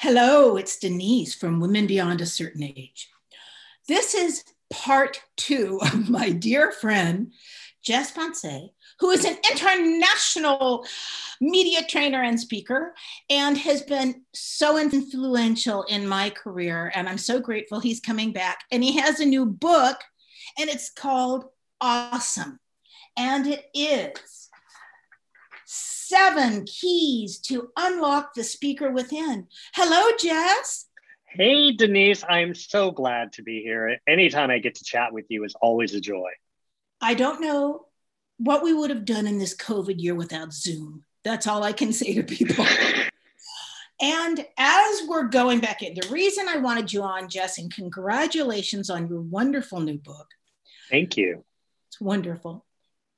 Hello, it's Denise from Women Beyond a Certain Age. This is part two of my dear friend, Jess Ponce, who is an international media trainer and speaker and has been so influential in my career. And I'm so grateful he's coming back. And he has a new book, and it's called Awesome. And it is seven keys to unlock the speaker within. Hello, Jess. Hey, Denise. I'm so glad to be here. Anytime I get to chat with you is always a joy. I don't know what we would have done in this COVID year without Zoom. That's all I can say to people. and as we're going back in, the reason I wanted you on, Jess, and congratulations on your wonderful new book. Thank you. It's wonderful.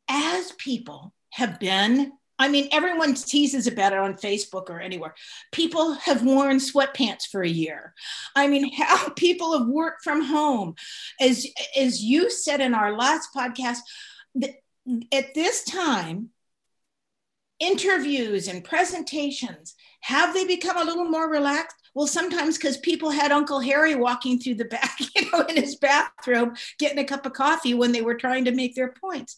As people have been, I mean, everyone teases about it on Facebook or anywhere. People have worn sweatpants for a year. I mean, how people have worked from home. As, as you said in our last podcast, at this time, interviews and presentations, have they become a little more relaxed? Well, sometimes because people had Uncle Harry walking through the back, you know, in his bathrobe, getting a cup of coffee when they were trying to make their points.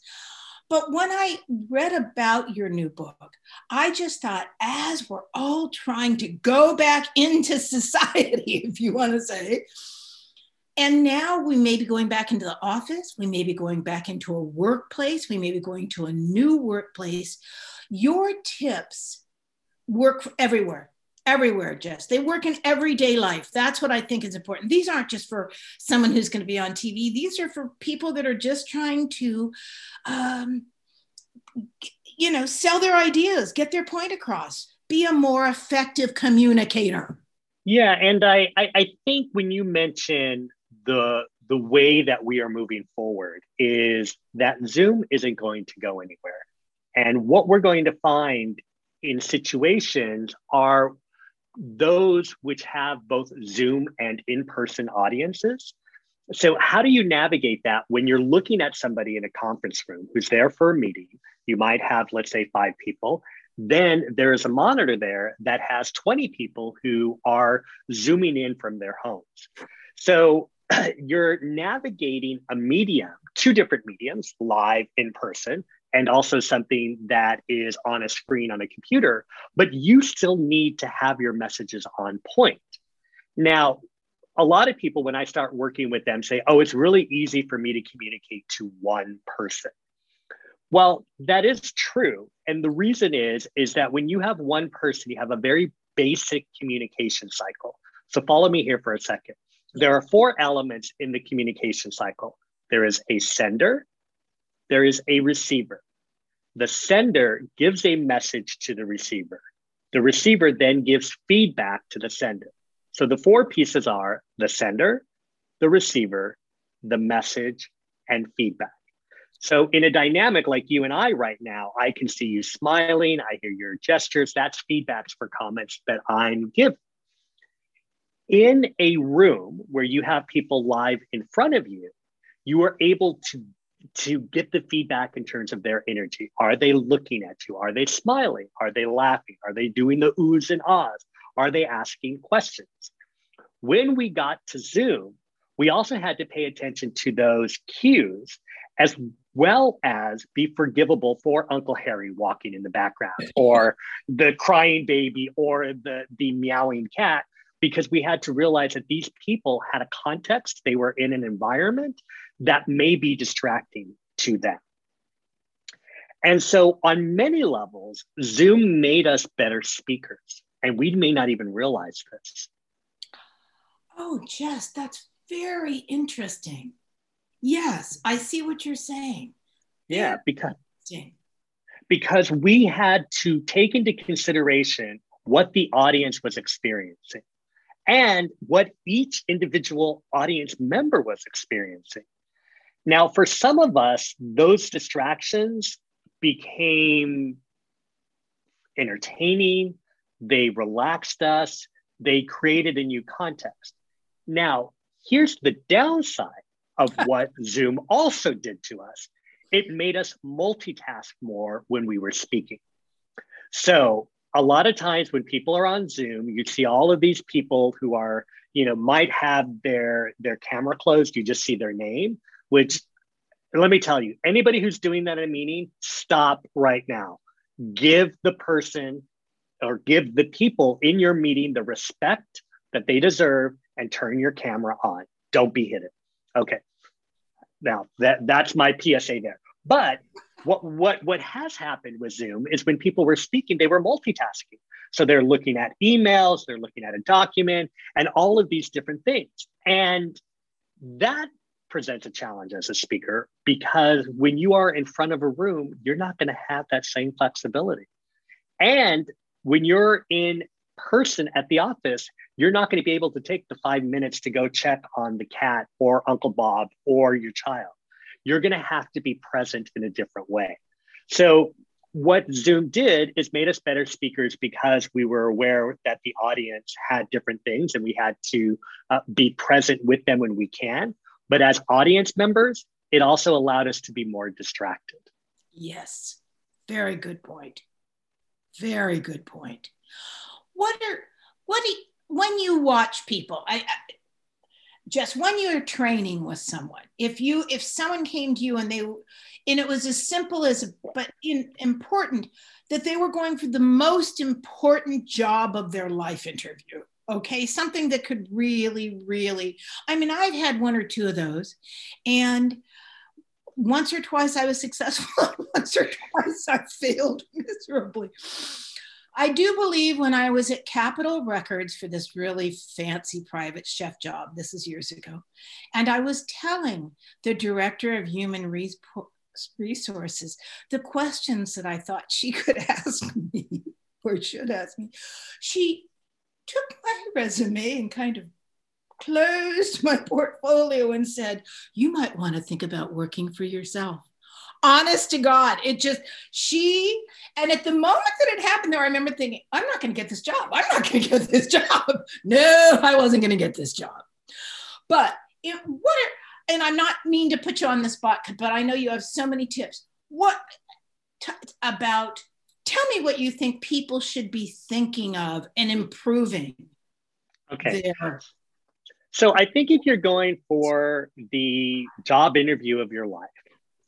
But when I read about your new book, I just thought, as we're all trying to go back into society, if you want to say, and now we may be going back into the office, we may be going back into a workplace, we may be going to a new workplace. Your tips work everywhere, everywhere, Jess. They work in everyday life. That's what I think is important. These aren't just for someone who's going to be on TV, these are for people that are just trying to, um, you know, sell their ideas, get their point across, be a more effective communicator. Yeah, and I, I, I think when you mention the the way that we are moving forward is that Zoom isn't going to go anywhere. And what we're going to find in situations are those which have both Zoom and in person audiences. So, how do you navigate that when you're looking at somebody in a conference room who's there for a meeting? You might have, let's say, five people. Then there is a monitor there that has 20 people who are zooming in from their homes. So, you're navigating a medium, two different mediums, live in person, and also something that is on a screen on a computer, but you still need to have your messages on point. Now, a lot of people, when I start working with them, say, oh, it's really easy for me to communicate to one person. Well, that is true. And the reason is, is that when you have one person, you have a very basic communication cycle. So follow me here for a second. There are four elements in the communication cycle there is a sender, there is a receiver. The sender gives a message to the receiver. The receiver then gives feedback to the sender. So the four pieces are the sender, the receiver, the message, and feedback. So, in a dynamic like you and I right now, I can see you smiling, I hear your gestures. That's feedbacks for comments that I'm giving in a room where you have people live in front of you, you are able to to get the feedback in terms of their energy. Are they looking at you? Are they smiling? Are they laughing? Are they doing the oohs and ahs? Are they asking questions? When we got to Zoom, we also had to pay attention to those cues as well as be forgivable for Uncle Harry walking in the background or the crying baby or the, the meowing cat because we had to realize that these people had a context, they were in an environment that may be distracting to them. And so, on many levels, Zoom made us better speakers, and we may not even realize this. Oh, Jess, that's very interesting. Yes, I see what you're saying. Yeah, because because we had to take into consideration what the audience was experiencing and what each individual audience member was experiencing. Now, for some of us, those distractions became entertaining, they relaxed us, they created a new context. Now, here's the downside of what Zoom also did to us it made us multitask more when we were speaking. So, a lot of times when people are on Zoom, you see all of these people who are, you know, might have their their camera closed. You just see their name, which let me tell you, anybody who's doing that in a meeting, stop right now. Give the person or give the people in your meeting the respect that they deserve and turn your camera on. Don't be hidden. Okay. Now that that's my PSA there. But what what what has happened with Zoom is when people were speaking, they were multitasking. So they're looking at emails, they're looking at a document, and all of these different things. And that presents a challenge as a speaker because when you are in front of a room, you're not going to have that same flexibility. And when you're in person at the office, you're not going to be able to take the five minutes to go check on the cat or Uncle Bob or your child. You're going to have to be present in a different way. So, what Zoom did is made us better speakers because we were aware that the audience had different things and we had to uh, be present with them when we can. But as audience members, it also allowed us to be more distracted. Yes, very good point. Very good point. What are what do when you watch people? I, I just when you're training with someone, if you if someone came to you and they and it was as simple as but in, important that they were going for the most important job of their life interview okay? Something that could really really i mean i've had one or two of those. And once or twice i was successful once or twice i failed miserably I do believe when I was at Capitol Records for this really fancy private chef job, this is years ago, and I was telling the director of human resources the questions that I thought she could ask me or should ask me. She took my resume and kind of closed my portfolio and said, You might want to think about working for yourself honest to God, it just, she, and at the moment that it happened, there, I remember thinking, I'm not going to get this job. I'm not going to get this job. No, I wasn't going to get this job. But it, what are, and I'm not mean to put you on the spot, but I know you have so many tips. What t- about, tell me what you think people should be thinking of and improving. Okay. There. So I think if you're going for the job interview of your life,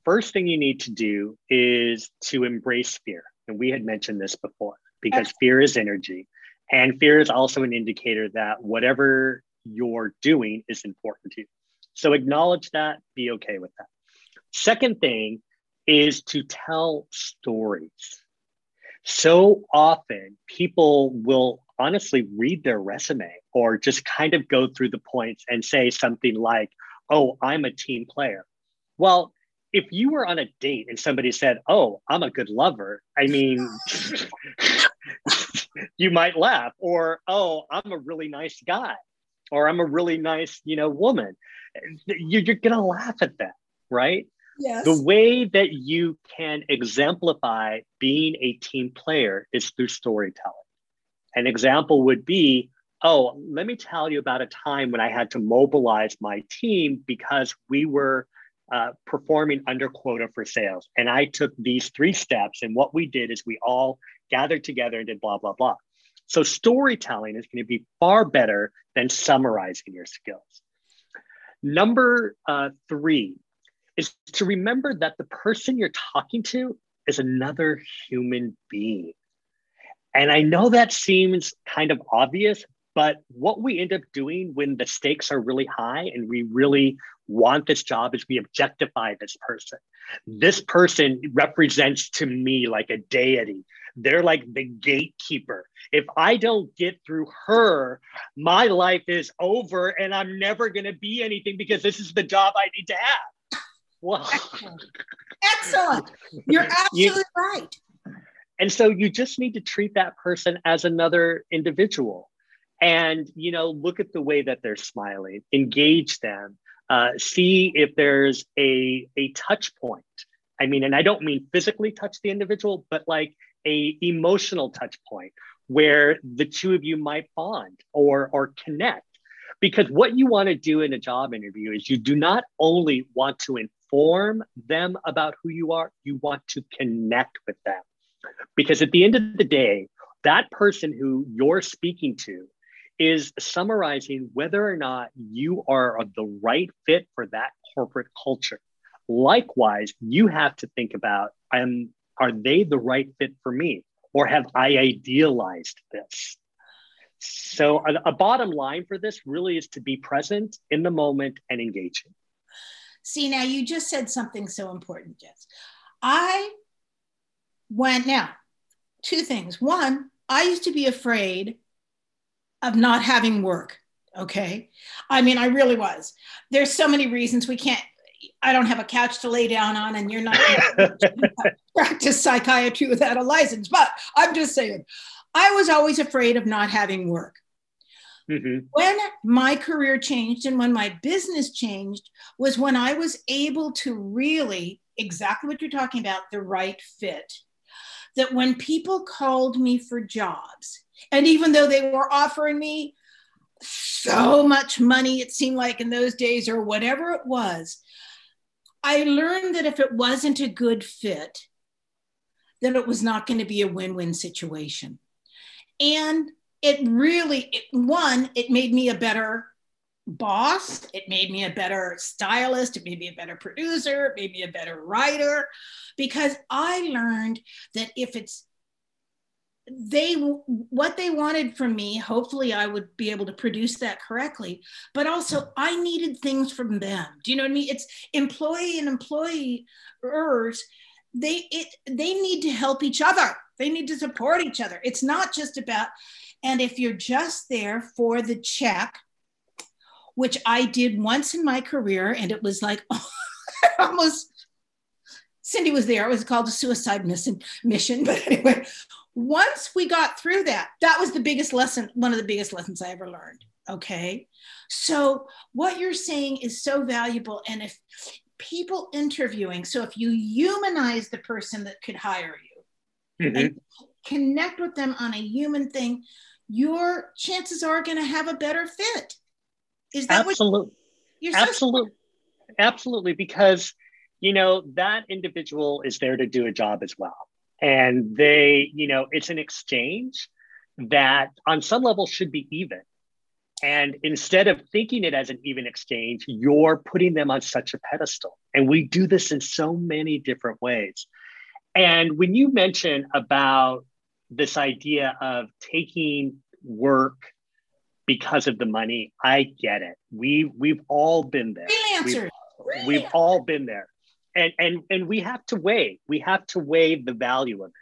first thing you need to do is to embrace fear. And we had mentioned this before because fear is energy. And fear is also an indicator that whatever you're doing is important to you. So acknowledge that, be okay with that. Second thing is to tell stories. So often people will honestly read their resume or just kind of go through the points and say something like, oh, I'm a team player. Well, if you were on a date and somebody said, "Oh, I'm a good lover," I mean, you might laugh, or "Oh, I'm a really nice guy," or "I'm a really nice, you know, woman." You're, you're gonna laugh at that, right? Yes. The way that you can exemplify being a team player is through storytelling. An example would be, "Oh, let me tell you about a time when I had to mobilize my team because we were." Uh, performing under quota for sales. And I took these three steps. And what we did is we all gathered together and did blah, blah, blah. So storytelling is going to be far better than summarizing your skills. Number uh, three is to remember that the person you're talking to is another human being. And I know that seems kind of obvious, but what we end up doing when the stakes are really high and we really want this job is we objectify this person. This person represents to me like a deity. They're like the gatekeeper. If I don't get through her, my life is over and I'm never going to be anything because this is the job I need to have. Well, excellent. excellent. You're absolutely you, right. And so you just need to treat that person as another individual and you know look at the way that they're smiling. Engage them. Uh, see if there's a a touch point. I mean and i don't mean physically touch the individual but like a emotional touch point where the two of you might bond or or connect. Because what you want to do in a job interview is you do not only want to inform them about who you are you want to connect with them. Because at the end of the day that person who you're speaking to is summarizing whether or not you are the right fit for that corporate culture. Likewise, you have to think about um, are they the right fit for me? Or have I idealized this? So, a, a bottom line for this really is to be present in the moment and engaging. See, now you just said something so important, Jess. I went, now, two things. One, I used to be afraid of not having work. Okay. I mean, I really was. There's so many reasons we can't, I don't have a couch to lay down on, and you're not practice psychiatry without a license. But I'm just saying, I was always afraid of not having work. Mm-hmm. When my career changed and when my business changed was when I was able to really, exactly what you're talking about, the right fit. That when people called me for jobs, and even though they were offering me so much money, it seemed like in those days, or whatever it was, I learned that if it wasn't a good fit, that it was not going to be a win win situation. And it really, it, one, it made me a better boss. It made me a better stylist. It made me a better producer. It made me a better writer because I learned that if it's they what they wanted from me hopefully i would be able to produce that correctly but also i needed things from them. Do you know what i mean? It's employee and employers they it they need to help each other. They need to support each other. It's not just about and if you're just there for the check which i did once in my career and it was like almost cindy was there. It was called a suicide mission mission but anyway once we got through that, that was the biggest lesson, one of the biggest lessons I ever learned. Okay. So, what you're saying is so valuable. And if people interviewing, so if you humanize the person that could hire you mm-hmm. and connect with them on a human thing, your chances are going to have a better fit. Is that absolutely? Absolutely. So absolutely. Because, you know, that individual is there to do a job as well and they you know it's an exchange that on some level should be even. And instead of thinking it as an even exchange you're putting them on such a pedestal. And we do this in so many different ways. And when you mention about this idea of taking work because of the money i get it. We we've all been there. Freelancer. We've, we've all been there and and and we have to weigh we have to weigh the value of it.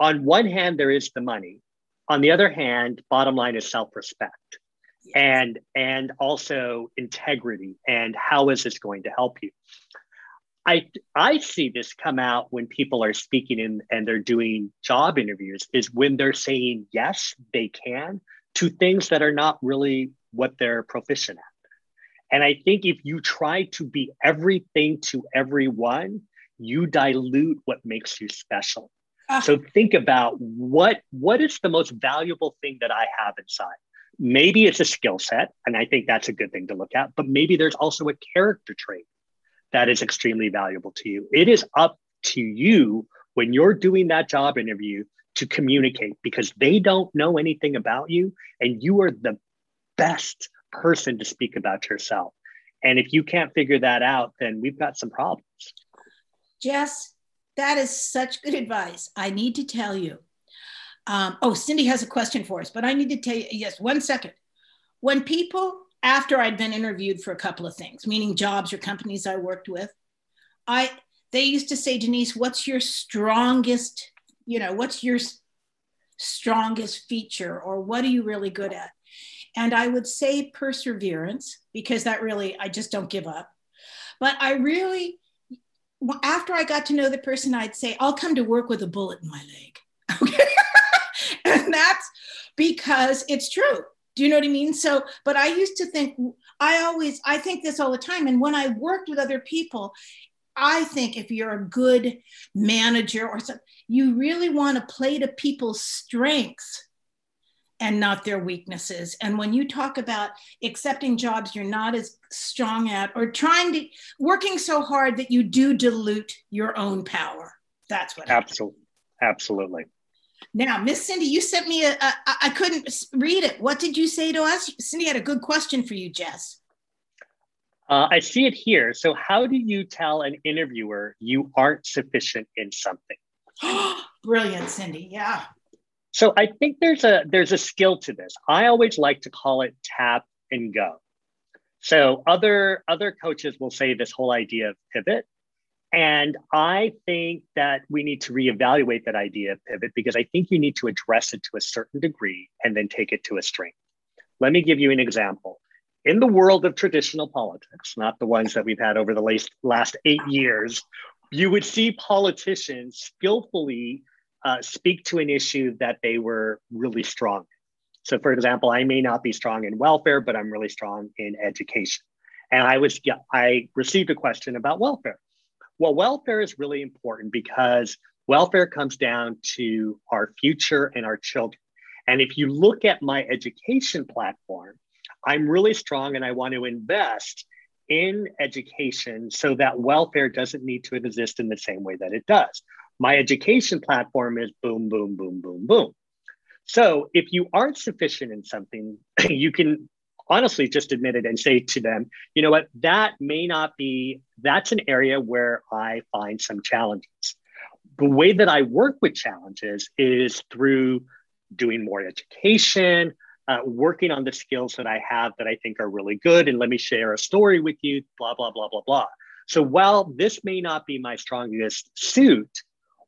On one hand there is the money. On the other hand bottom line is self-respect yes. and and also integrity and how is this going to help you? I i see this come out when people are speaking in and they're doing job interviews is when they're saying yes they can to things that are not really what they're proficient at and I think if you try to be everything to everyone, you dilute what makes you special. Uh, so think about what what is the most valuable thing that I have inside. Maybe it's a skill set, and I think that's a good thing to look at. But maybe there's also a character trait that is extremely valuable to you. It is up to you when you're doing that job interview to communicate because they don't know anything about you, and you are the best person to speak about yourself. And if you can't figure that out, then we've got some problems. Jess, that is such good advice. I need to tell you. Um, oh, Cindy has a question for us, but I need to tell you yes, one second. When people, after I'd been interviewed for a couple of things, meaning jobs or companies I worked with, I they used to say, Denise, what's your strongest, you know, what's your strongest feature or what are you really good at? And I would say perseverance because that really, I just don't give up. But I really, after I got to know the person, I'd say, I'll come to work with a bullet in my leg. Okay. and that's because it's true. Do you know what I mean? So, but I used to think, I always, I think this all the time. And when I worked with other people, I think if you're a good manager or something, you really want to play to people's strengths and not their weaknesses. And when you talk about accepting jobs you're not as strong at, or trying to working so hard that you do dilute your own power, that's what. Absolutely, absolutely. Now, Miss Cindy, you sent me a, a. I couldn't read it. What did you say to us? Cindy had a good question for you, Jess. Uh, I see it here. So, how do you tell an interviewer you aren't sufficient in something? Brilliant, Cindy. Yeah. So, I think there's a there's a skill to this. I always like to call it tap and go. So, other other coaches will say this whole idea of pivot, and I think that we need to reevaluate that idea of pivot because I think you need to address it to a certain degree and then take it to a strength. Let me give you an example in the world of traditional politics, not the ones that we've had over the last, last eight years, you would see politicians skillfully uh, speak to an issue that they were really strong. So, for example, I may not be strong in welfare, but I'm really strong in education. And I was, yeah, I received a question about welfare. Well, welfare is really important because welfare comes down to our future and our children. And if you look at my education platform, I'm really strong and I want to invest in education so that welfare doesn't need to exist in the same way that it does. My education platform is boom, boom, boom, boom, boom. So if you aren't sufficient in something, you can honestly just admit it and say to them, you know what, that may not be, that's an area where I find some challenges. The way that I work with challenges is through doing more education, uh, working on the skills that I have that I think are really good. And let me share a story with you, blah, blah, blah, blah, blah. So while this may not be my strongest suit,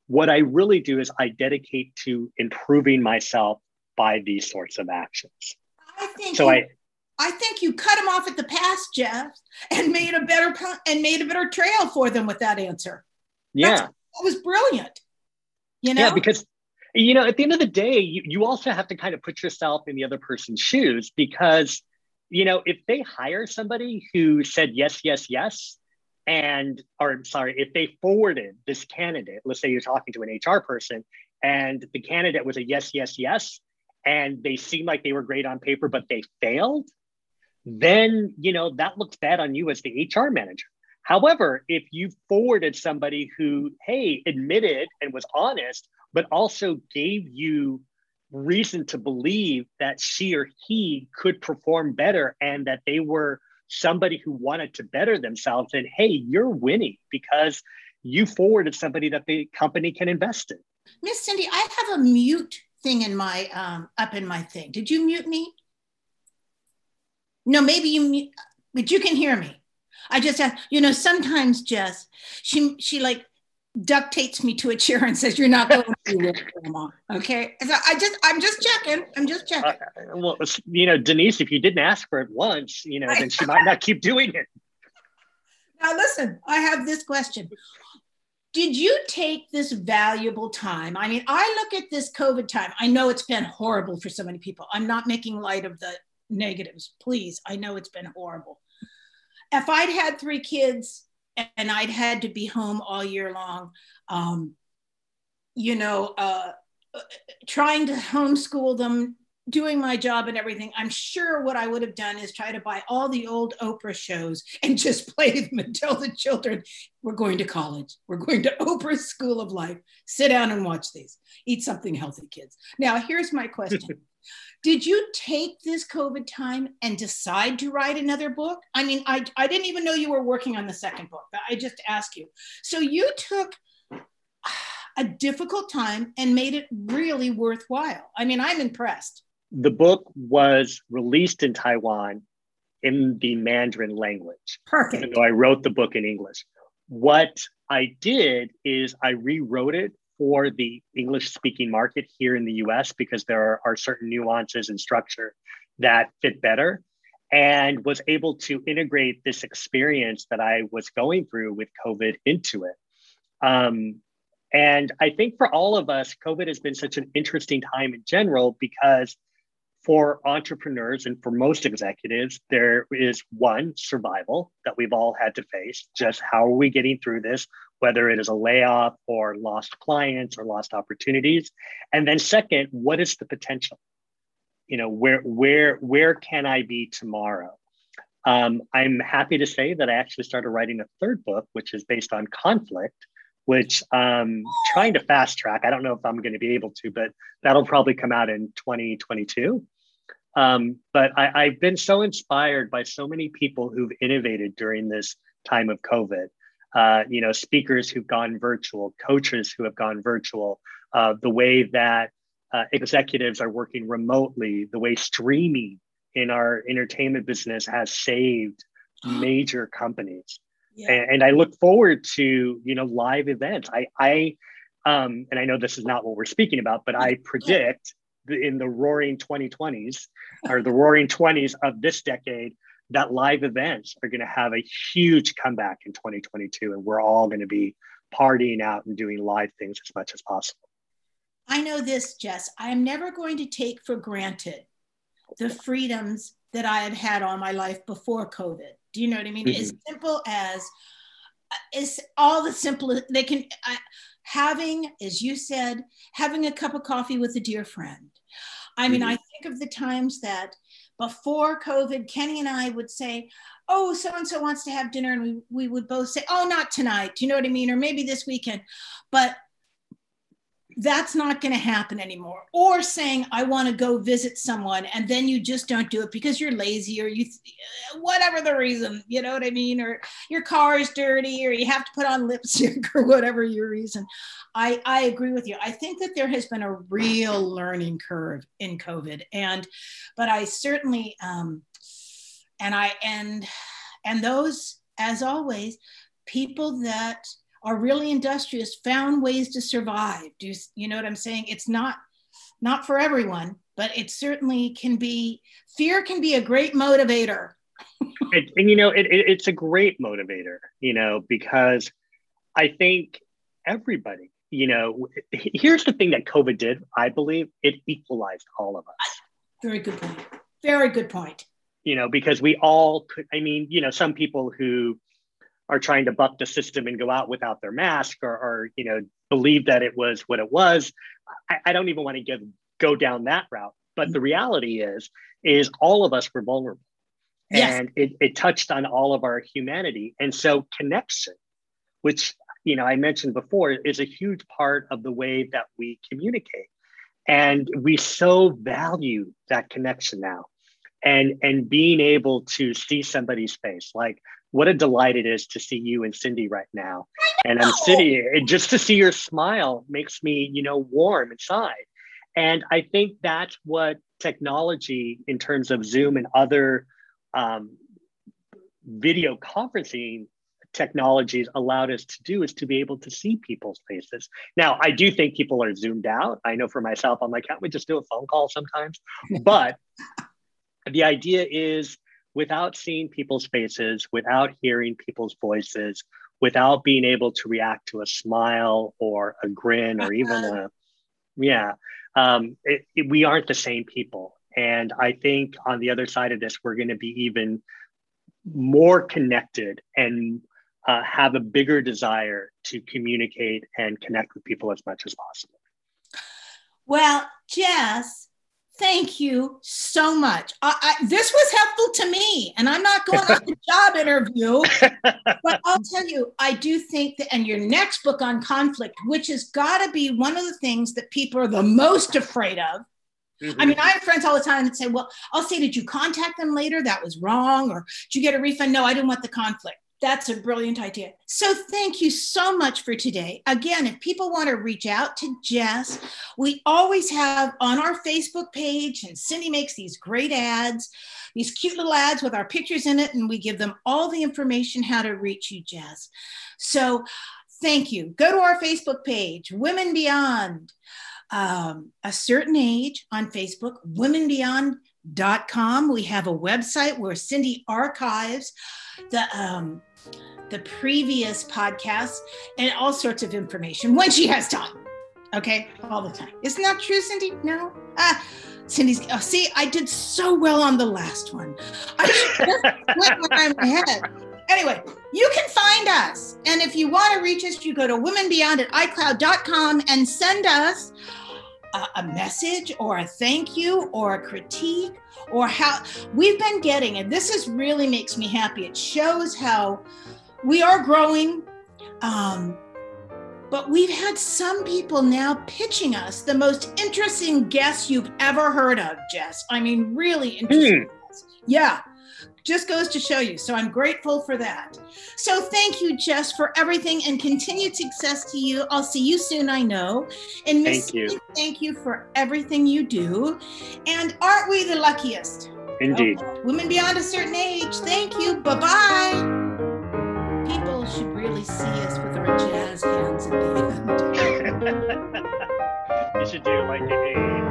what I really do is I dedicate to improving myself by these sorts of actions. I think so. You, I I think you cut them off at the pass, Jess, and made a better and made a better trail for them with that answer. Yeah, That's, that was brilliant. You know, yeah, because you know, at the end of the day, you, you also have to kind of put yourself in the other person's shoes because, you know, if they hire somebody who said yes, yes, yes, and, or I'm sorry, if they forwarded this candidate, let's say you're talking to an HR person and the candidate was a yes, yes, yes, and they seem like they were great on paper, but they failed, then, you know, that looks bad on you as the HR manager. However, if you forwarded somebody who, hey, admitted and was honest, but also gave you reason to believe that she or he could perform better and that they were somebody who wanted to better themselves, and hey, you're winning because you forwarded somebody that the company can invest in. Miss Cindy, I have a mute thing in my um, up in my thing. Did you mute me? No, maybe you mute, but you can hear me. I just have, you know, sometimes Jess, she she like duct tapes me to a chair and says, "You're not going to do Grandma." Okay, so I just, I'm just checking. I'm just checking. Uh, well, you know, Denise, if you didn't ask for it once, you know, then she might not keep doing it. Now, listen, I have this question. Did you take this valuable time? I mean, I look at this COVID time. I know it's been horrible for so many people. I'm not making light of the negatives. Please, I know it's been horrible. If I'd had three kids and I'd had to be home all year long. Um, you know, uh, trying to homeschool them, doing my job and everything. I'm sure what I would have done is try to buy all the old Oprah shows and just play them and tell the children, we're going to college. We're going to Oprah's School of Life. Sit down and watch these. Eat something healthy, kids. Now, here's my question. Did you take this COVID time and decide to write another book? I mean, I, I didn't even know you were working on the second book, but I just asked you. So you took a difficult time and made it really worthwhile. I mean, I'm impressed. The book was released in Taiwan in the Mandarin language. Perfect. Even though I wrote the book in English. What I did is I rewrote it for the English speaking market here in the US because there are, are, certain nuances and structure that fit better and was able to integrate this experience that I was going through with COVID into it. Um, and I think for all of us, COVID has been such an interesting time in general because for entrepreneurs and for most executives, there is one survival that we've all had to face. Just how are we getting through this, whether it is a layoff or lost clients or lost opportunities? And then second, what is the potential? You know, where where where can I be tomorrow? Um, I'm happy to say that I actually started writing a third book, which is based on conflict, which I'm trying to fast track. I don't know if I'm going to be able to, but that'll probably come out in 2022. Um, but I, have been so inspired by so many people who've innovated during this time of COVID. Uh, you know, speakers who've gone virtual, coaches who have gone virtual, uh, the way that uh, executives are working remotely, the way streaming in our entertainment business has saved major companies. Yeah. And, and, I look forward to you know live events. I I um, and I know this is not what we're speaking about, but I predict in the roaring 2020s or the roaring 20s of this decade that live events are going to have a huge comeback in 2022 and we're all going to be partying out and doing live things as much as possible. I know this jess. I am never going to take for granted the freedoms that i have had all my life before covid. Do you know what i mean? Mm-hmm. as simple as is all the simple they can uh, having as you said having a cup of coffee with a dear friend. I mean, mm-hmm. I think of the times that before COVID, Kenny and I would say, Oh, so and so wants to have dinner. And we, we would both say, Oh, not tonight. Do you know what I mean? Or maybe this weekend. But that's not going to happen anymore. Or saying i want to go visit someone and then you just don't do it because you're lazy or you whatever the reason you know what i mean? Or your car is dirty or you have to put on lipstick or whatever your reason. I i agree with you. I think that there has been a real learning curve in covid and but i certainly um and i and and those as always people that are really industrious found ways to survive. Do you, you know what I'm saying? It's not not for everyone, but it certainly can be. Fear can be a great motivator. and, and, you know, it, it, it's a great motivator. You know, because I think everybody. You know, here's the thing that COVID did. I believe it equalized all of us. Very good point. Very good point. You know, because we all could. I mean, you know, some people who are trying to buck the system and go out without their mask or, or you know believe that it was what it was I, I don't even want to give go down that route. But the reality is is all of us were vulnerable. Yes. and it, it touched on all of our humanity. And so connection which you know i mentioned before is a huge part of the way that we communicate. And we so value that connection now. And and being able to see somebody's face like what a delight it is to see you and Cindy right now. And I'm sitting here, and just to see your smile makes me, you know, warm inside. And I think that's what technology in terms of Zoom and other um, video conferencing technologies allowed us to do is to be able to see people's faces. Now, I do think people are zoomed out. I know for myself, I'm like, can't we just do a phone call sometimes? But the idea is without seeing people's faces, without hearing people's voices, without being able to react to a smile or a grin or even a, yeah, um, it, it, we aren't the same people. And I think on the other side of this, we're going to be even more connected and uh, have a bigger desire to communicate and connect with people as much as possible. Well, Jess, Thank you so much. I, I, this was helpful to me, and I'm not going on the job interview, but I'll tell you, I do think that, and your next book on conflict, which has got to be one of the things that people are the most afraid of. Mm-hmm. I mean, I have friends all the time that say, Well, I'll say, Did you contact them later? That was wrong. Or did you get a refund? No, I didn't want the conflict. That's a brilliant idea. So, thank you so much for today. Again, if people want to reach out to Jess, we always have on our Facebook page, and Cindy makes these great ads, these cute little ads with our pictures in it, and we give them all the information how to reach you, Jess. So, thank you. Go to our Facebook page, Women Beyond um, a Certain Age on Facebook, Women Beyond com. We have a website where Cindy archives the um, the previous podcasts and all sorts of information when she has time. Okay, all the time. Isn't that true, Cindy? No. Ah, Cindy's. Oh, see, I did so well on the last one. I just went when I'm. Anyway, you can find us, and if you want to reach us, you go to womenbeyond at icloud.com and send us a, message or a thank you or a critique or how we've been getting and this is really makes me happy it shows how we are growing um, But we've had some people now pitching us the most interesting guests you've ever heard of, Jess. I mean, really interesting. Hmm. Yeah, just goes to show you. So I'm grateful for that. So thank you, Jess, for everything and continued success to you. I'll see you soon, I know. And Miss, Thank you. Thank you for everything you do. And aren't we the luckiest? Indeed. Oh, women beyond a certain age. Thank you. Bye bye. People should really see us with our jazz hands at the end. you should do like a